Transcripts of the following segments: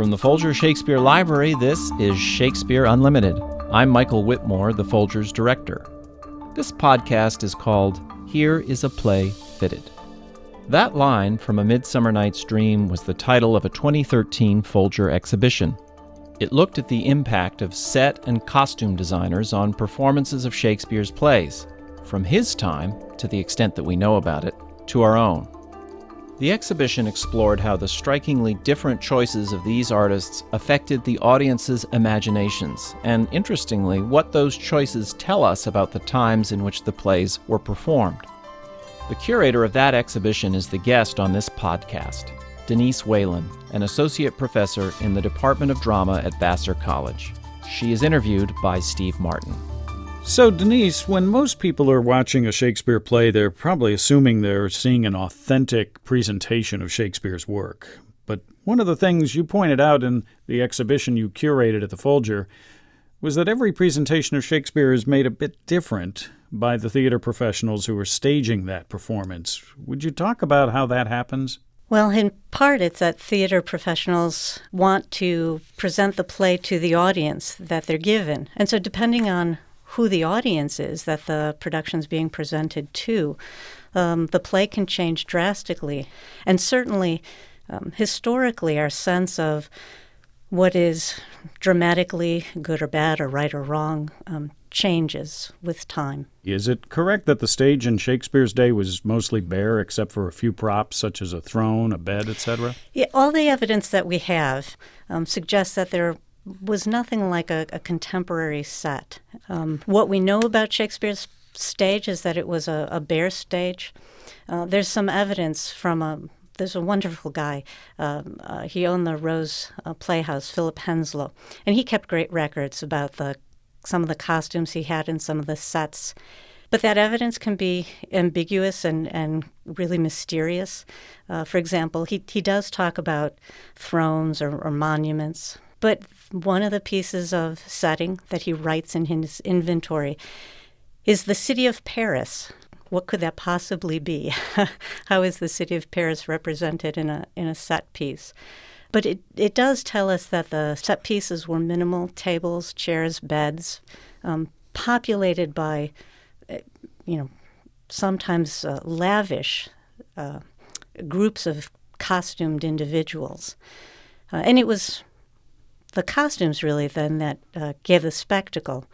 From the Folger Shakespeare Library, this is Shakespeare Unlimited. I'm Michael Witmore, the Folger's director. This podcast is called Here is a Play Fitted. That line from A Midsummer Night's Dream was the title of a 2013 Folger exhibition. It looked at the impact of set and costume designers on performances of Shakespeare's plays, from his time, to the extent that we know about it, to our own. The exhibition explored how the strikingly different choices of these artists affected the audience's imaginations, and interestingly, what those choices tell us about the times in which the plays were performed. The curator of that exhibition is the guest on this podcast, Denise Walen, an associate professor in the Department of Drama at Vassar College. She is interviewed by Steve Martin. So, Denise, when most people are watching a Shakespeare play, they're probably assuming they're seeing an authentic presentation of Shakespeare's work. But one of the things you pointed out in the exhibition you curated at the Folger was that every presentation of Shakespeare is made a bit different by the theater professionals who are staging that performance. Would you talk about how that happens? Well, in part, it's that theater professionals want to present the play to the audience that they're given. And so, depending on who the audience is that the production's being presented to, um, the play can change drastically. And certainly, um, historically, our sense of what is dramatically good or bad or right or wrong um, changes with time. Is it correct that the stage in Shakespeare's day was mostly bare except for a few props such as a throne, a bed, etc.? Yeah, all the evidence that we have um, suggests that there was nothing like a, a contemporary set. Um, what we know about Shakespeare's stage is that it was a, a bare stage. Uh, there's some evidence from a there's a wonderful guy. Um, uh, he owned the Rose uh, Playhouse, Philip Henslowe, and he kept great records about the some of the costumes he had and some of the sets. But that evidence can be ambiguous and, and really mysterious. Uh, for example, he, he does talk about thrones or, or monuments, but one of the pieces of setting that he writes in his inventory is the city of Paris. What could that possibly be? How is the city of Paris represented in a in a set piece? But it, it does tell us that the set pieces were minimal tables, chairs, beds, um, populated by, uh, you know, sometimes uh, lavish uh, groups of costumed individuals. Uh, and it was the costumes really then that uh, gave the spectacle.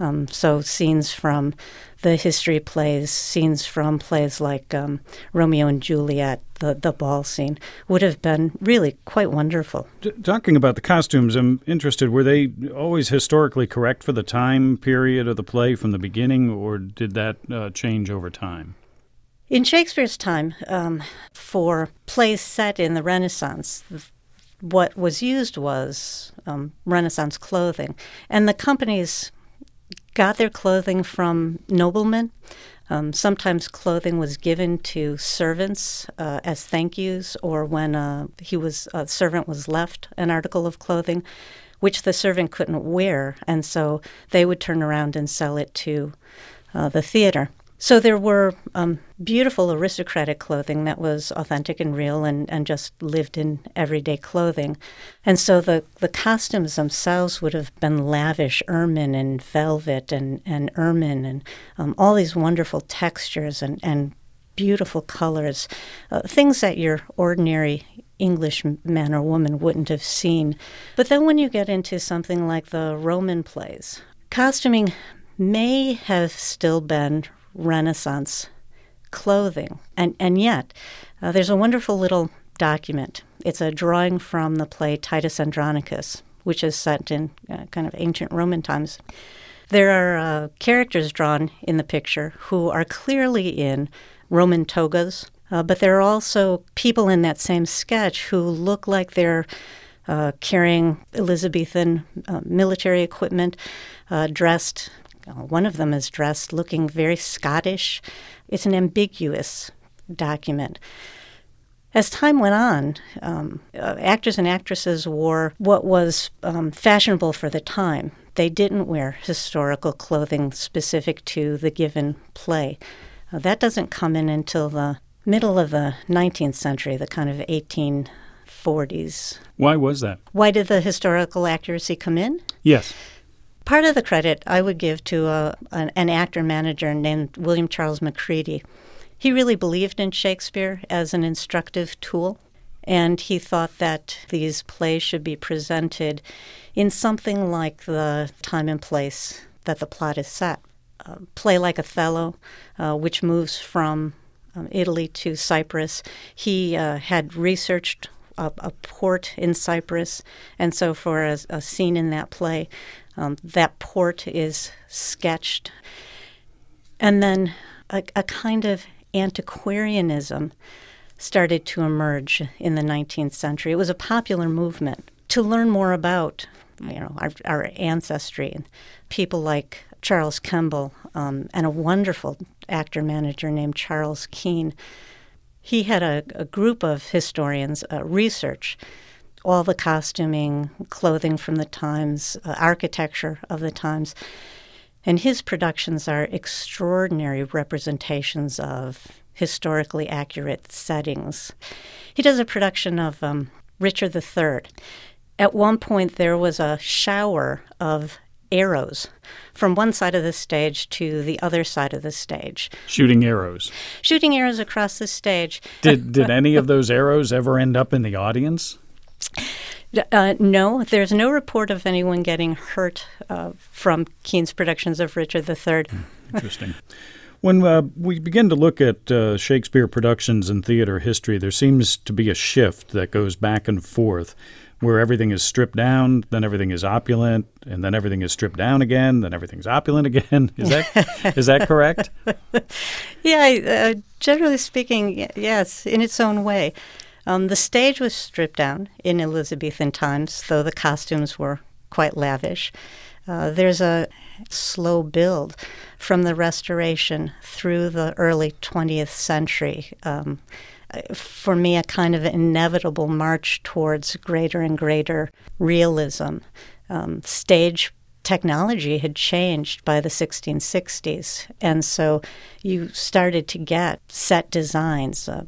Um, so scenes from the history plays, scenes from plays like um, Romeo and Juliet, the the ball scene would have been really quite wonderful. D- talking about the costumes, I'm interested. Were they always historically correct for the time period of the play from the beginning, or did that uh, change over time? In Shakespeare's time, um, for plays set in the Renaissance, what was used was um, Renaissance clothing. And the companies got their clothing from noblemen. Um, sometimes clothing was given to servants uh, as thank yous, or when uh, he was a servant was left an article of clothing, which the servant couldn't wear, and so they would turn around and sell it to uh, the theater. So there were um, beautiful aristocratic clothing that was authentic and real and, and just lived in everyday clothing. And so the, the costumes themselves would have been lavish ermine and velvet and, and ermine and um, all these wonderful textures and, and beautiful colors, uh, things that your ordinary English man or woman wouldn't have seen. But then when you get into something like the Roman plays, costuming may have still been Renaissance clothing. And, and yet, uh, there's a wonderful little document. It's a drawing from the play Titus Andronicus, which is set in uh, kind of ancient Roman times. There are uh, characters drawn in the picture who are clearly in Roman togas, uh, but there are also people in that same sketch who look like they're uh, carrying Elizabethan uh, military equipment, dressed one of them is dressed looking very Scottish. It's an ambiguous document. As time went on, um, uh, actors and actresses wore what was um, fashionable for the time. They didn't wear historical clothing specific to the given play. Uh, that doesn't come in until the middle of the 19th century, the kind of 1840s. Why was that? Why did the historical accuracy come in? Yes. Part of the credit I would give to a, an, an actor manager named William Charles Macready. He really believed in Shakespeare as an instructive tool, and he thought that these plays should be presented in something like the time and place that the plot is set. Play like Othello, uh, which moves from um, Italy to Cyprus. He uh, had researched a, a, port in Cyprus, and so for a, a scene in that play, um, that port is sketched. And then a, a kind of antiquarianism started to emerge in the 19th century. It was a popular movement to learn more about, you know, our, our ancestry and people like Charles Kemble um, and a wonderful actor manager named Charles Kean. He had a, a group of historians uh, research all the costuming, clothing from the times, uh, architecture of the times. And his productions are extraordinary representations of historically accurate settings. He does a production of um, Richard III. At one point, there was a shower of arrows from one side of the stage to the other side of the stage. Shooting arrows. Shooting arrows across the stage. Did did any of those arrows ever end up in the audience? Uh, no, there's no report of anyone getting hurt uh, from Kean's productions of Richard III. Hmm, interesting. When uh, we begin to look at uh, Shakespeare productions in theater history, there seems to be a shift that goes back and forth where everything is stripped down, then everything is opulent, and then everything is stripped down again, then everything's opulent again. Is that is that correct? Yeah, uh, generally speaking, yes, in its own way. Um, the stage was stripped down in Elizabethan times, though the costumes were quite lavish. Uh, there's a slow build from the Restoration through the early 20th century. Um, for me, a kind of inevitable march towards greater and greater realism. Um, stage technology had changed by the 1660s, and so you started to get set designs, uh,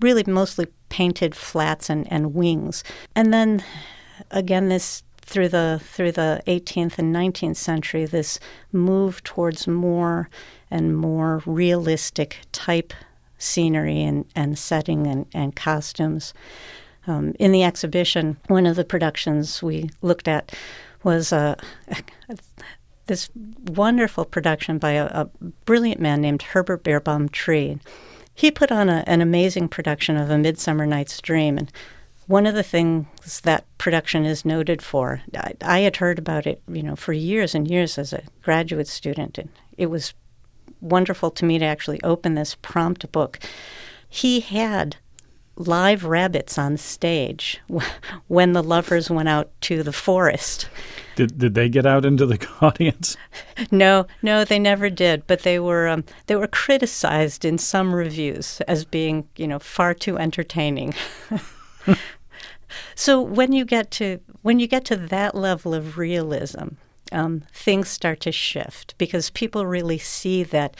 really mostly painted flats and, and wings. And then again, this through the through the 18th and 19th century, this move towards more and more realistic type scenery and, and setting and, and costumes. Um, in the exhibition, one of the productions we looked at was uh, this wonderful production by a, a, brilliant man named Herbert Beerbohm Tree. He put on a, an amazing production of A Midsummer Night's Dream, and one of the things that production is noted for, I, I had heard about it, you know, for years and years as a graduate student, and it was wonderful to me to actually open this prompt book. He had live rabbits on stage when the lovers went out to the forest. Did did they get out into the audience? No, no, they never did. But they were um, they were criticized in some reviews as being you know far too entertaining. so when you get to when you get to that level of realism, um, things start to shift because people really see that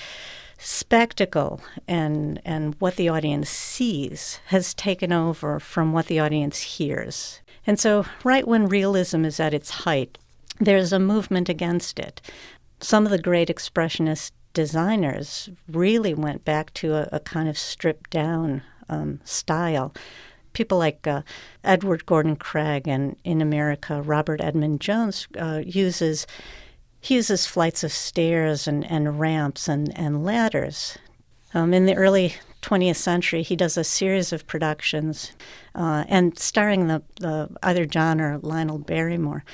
spectacle and and what the audience sees has taken over from what the audience hears. And so right when realism is at its height, there's a movement against it. Some of the great expressionist designers really went back to a, a kind of stripped down um, style people like uh, Edward Gordon Craig and in America Robert Edmond Jones uh, uses he uses flights of stairs and, and ramps and, and ladders. Um, in the early 20th century, he does a series of productions, uh, and starring the, the either John or Lionel Barrymore.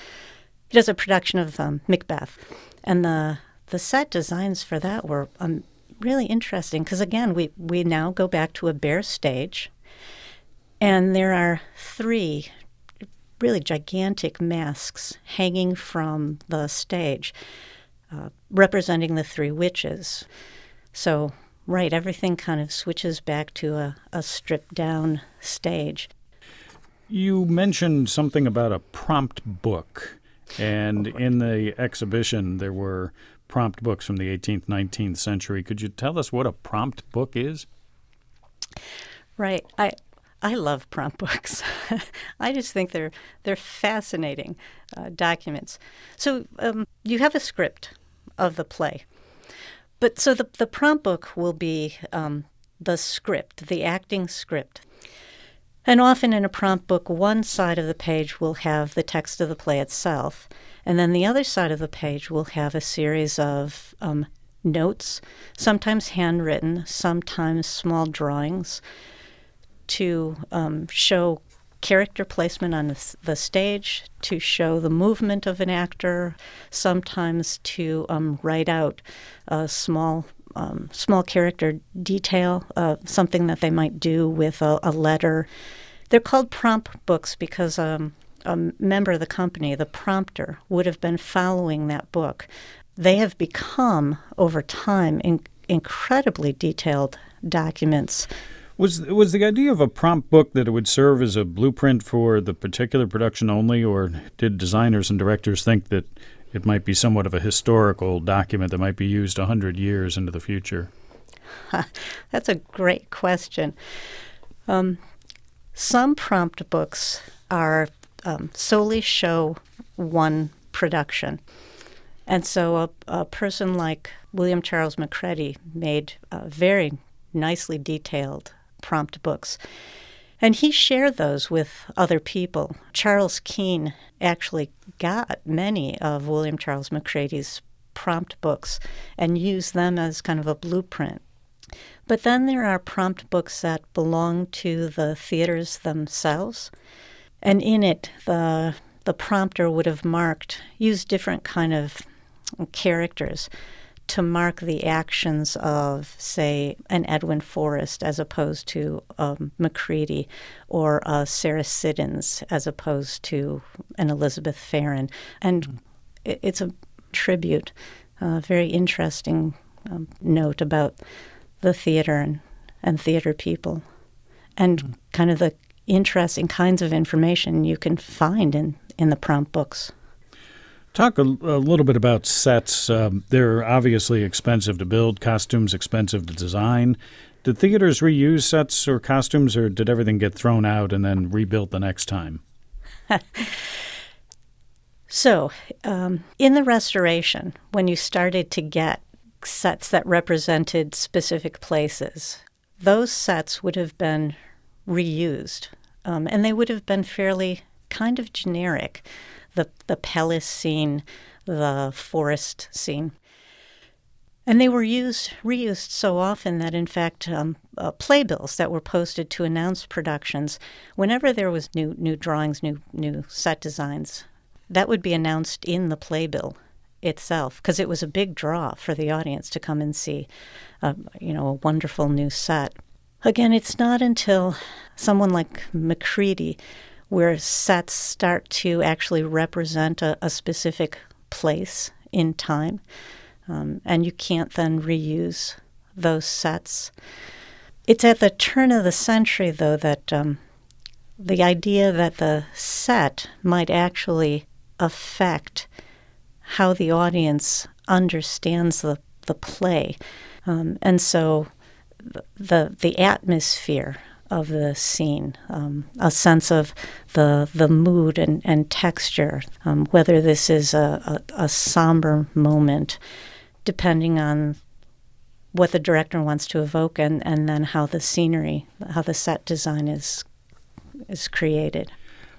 He does a production of um, Macbeth, and the the set designs for that were um, really interesting because again, we we now go back to a bare stage and there are three really gigantic masks hanging from the stage, uh, representing the three witches. So, right, everything kind of switches back to a, a stripped down stage. You mentioned something about a prompt book, and in the exhibition there were prompt books from the 18th, 19th century. Could you tell us what a prompt book is? Right. I I love prompt books. I just think they're they're fascinating uh, documents. So um, you have a script of the play, but so the the prompt book will be um, the script, the acting script. And often in a prompt book, one side of the page will have the text of the play itself, and then the other side of the page will have a series of um, notes, sometimes handwritten, sometimes small drawings, to um, show character placement on the, stage, to show the movement of an actor, sometimes to um, write out a small um, small character detail, uh, something that they might do with a, a, letter. They're called prompt books because um, a member of the company, the prompter, would have been following that book. They have become, over time, in, incredibly detailed documents was was the idea of a prompt book that it would serve as a blueprint for the particular production only, or did designers and directors think that it might be somewhat of a historical document that might be used a hundred years into the future? That's a great question. Um, some prompt books are um, solely show one production. And so a, a, person like William Charles Macready made a very nicely detailed prompt books. And he shared those with other people. Charles Kean actually got many of William Charles Macready's prompt books and used them as kind of a blueprint. But then there are prompt books that belong to the theaters themselves. And in it, the, the prompter would have marked, used different kind of characters to mark the actions of, say, an Edwin Forrest as opposed to um, Macready, or a Sarah Siddons as opposed to an Elizabeth Farren. And mm. it's a tribute, a very interesting um, note about the theater and, and theater people, and mm. kind of the interesting kinds of information you can find in, in the prompt books. Talk a, a, little bit about sets. Um, they're obviously expensive to build, costumes expensive to design. Did theaters reuse sets or costumes, or did everything get thrown out and then rebuilt the next time? so, um, in the restoration, when you started to get sets that represented specific places, those sets would have been reused, um, and they would have been fairly kind of generic the, the palace scene, the forest scene. And they were used, reused so often that, in fact, um, uh, playbills that were posted to announce productions, whenever there was new new drawings, new new set designs, that would be announced in the playbill itself because it was a big draw for the audience to come and see, uh, you know, a wonderful new set. Again, it's not until someone like Macready where sets start to actually represent a, a specific place in time. Um, and you can't then reuse those sets. It's at the turn of the century, though, that um, the idea that the set might actually affect how the audience understands the, the play. Um, and so the, the atmosphere of the scene, um, a sense of the the mood and, and texture, um, whether this is a, a, a, somber moment, depending on what the director wants to evoke, and, and then how the scenery, how the set design is is created.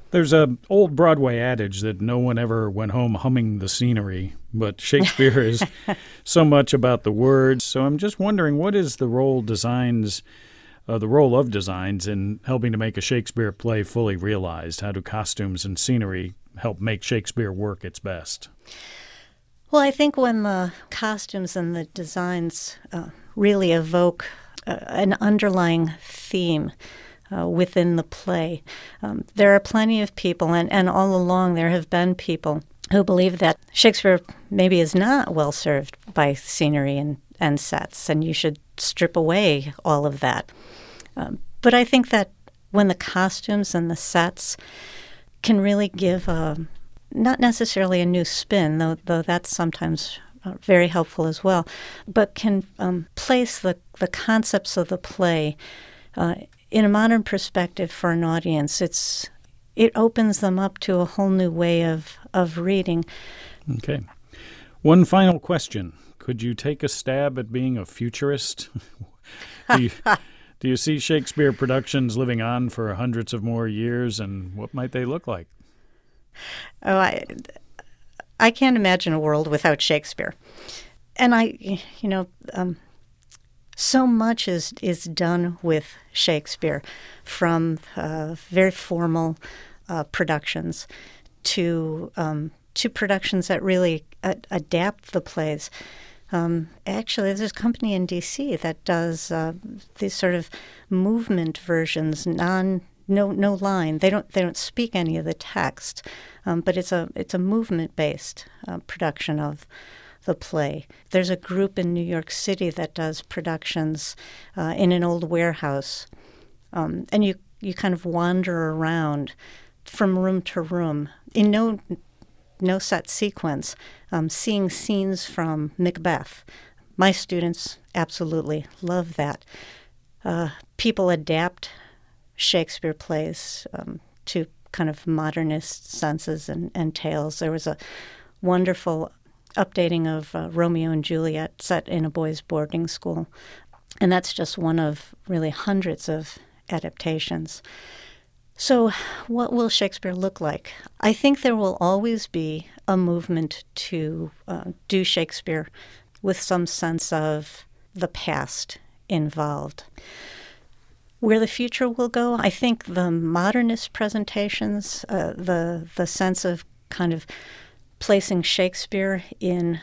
There's a old Broadway adage that no one ever went home humming the scenery, but Shakespeare is so much about the words. So I'm just wondering, what is the role designs uh, the role of designs in helping to make a Shakespeare play fully realized? How do costumes and scenery help make Shakespeare work its best? Well, I think when the costumes and the designs uh, really evoke uh, an underlying theme uh, within the play, um, there are plenty of people, and, and all along there have been people who believe that Shakespeare maybe is not well served by scenery and, and sets, and you should strip away all of that. Um, but I think that when the costumes and the sets can really give a, not necessarily a new spin, though, though that's sometimes uh, very helpful as well, but can um, place the, the concepts of the play uh, in a modern perspective for an audience, it's it opens them up to a whole new way of, of reading. Okay. One final question. Could you take a stab at being a futurist? do, you, do you see Shakespeare productions living on for hundreds of more years, and what might they look like? Oh, I, I can't imagine a world without Shakespeare. And I, you know, um, so much is is done with Shakespeare, from uh, very formal uh, productions to um, to productions that really adapt the plays. Um, actually, there's a company in D.C. that does uh, these sort of movement versions, non no no line. They don't they don't speak any of the text, um, but it's a it's a movement based uh, production of the play. There's a group in New York City that does productions uh, in an old warehouse, um, and you you kind of wander around from room to room in no no set sequence, um, seeing scenes from Macbeth. My students absolutely love that. Uh, people adapt Shakespeare plays um, to kind of modernist senses and, and tales. There was a wonderful updating of uh, Romeo and Juliet set in a boys' boarding school. And that's just one of really hundreds of adaptations. So, what will Shakespeare look like? I think there will always be a movement to uh, do Shakespeare with some sense of the past involved. Where the future will go, I think the modernist presentations, uh, the the sense of kind of placing Shakespeare in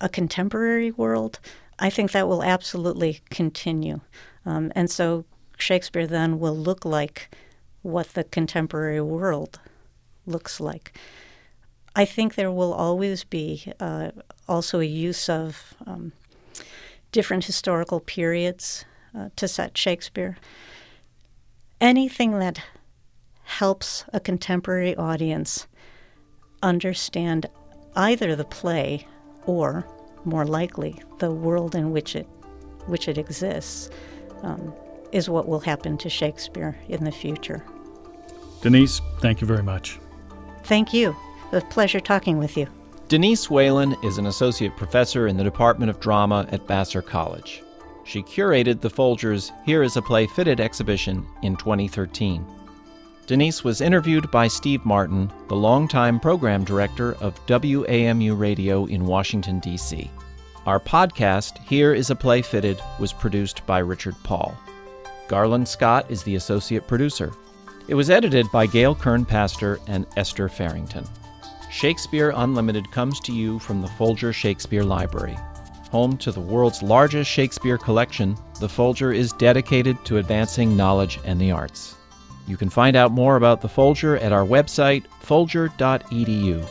a contemporary world, I think that will absolutely continue. Um, and so Shakespeare then will look like what the contemporary world looks like. I think there will always be uh, also a use of um, different historical periods uh, to set Shakespeare. Anything that helps a contemporary audience understand either the play or, more likely, the world in which it, which it exists, um, is what will happen to Shakespeare in the future. Denise, thank you very much. Thank you. A pleasure talking with you. Denise Walen is an associate professor in the Department of Drama at Vassar College. She curated the Folgers Here is a Play Fitted exhibition in 2013. Denise was interviewed by Steve Martin, the longtime program director of WAMU Radio in Washington, D.C. Our podcast, Here is a Play Fitted, was produced by Richard Paul. Garland Scott is the associate producer. It was edited by Gail Kern Paster and Esther Farrington. Shakespeare Unlimited comes to you from the Folger Shakespeare Library. Home to the world's largest Shakespeare collection, the Folger is dedicated to advancing knowledge and the arts. You can find out more about the Folger at our website, folger.edu.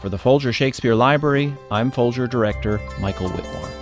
For the Folger Shakespeare Library, I'm Folger Director Michael Witmore.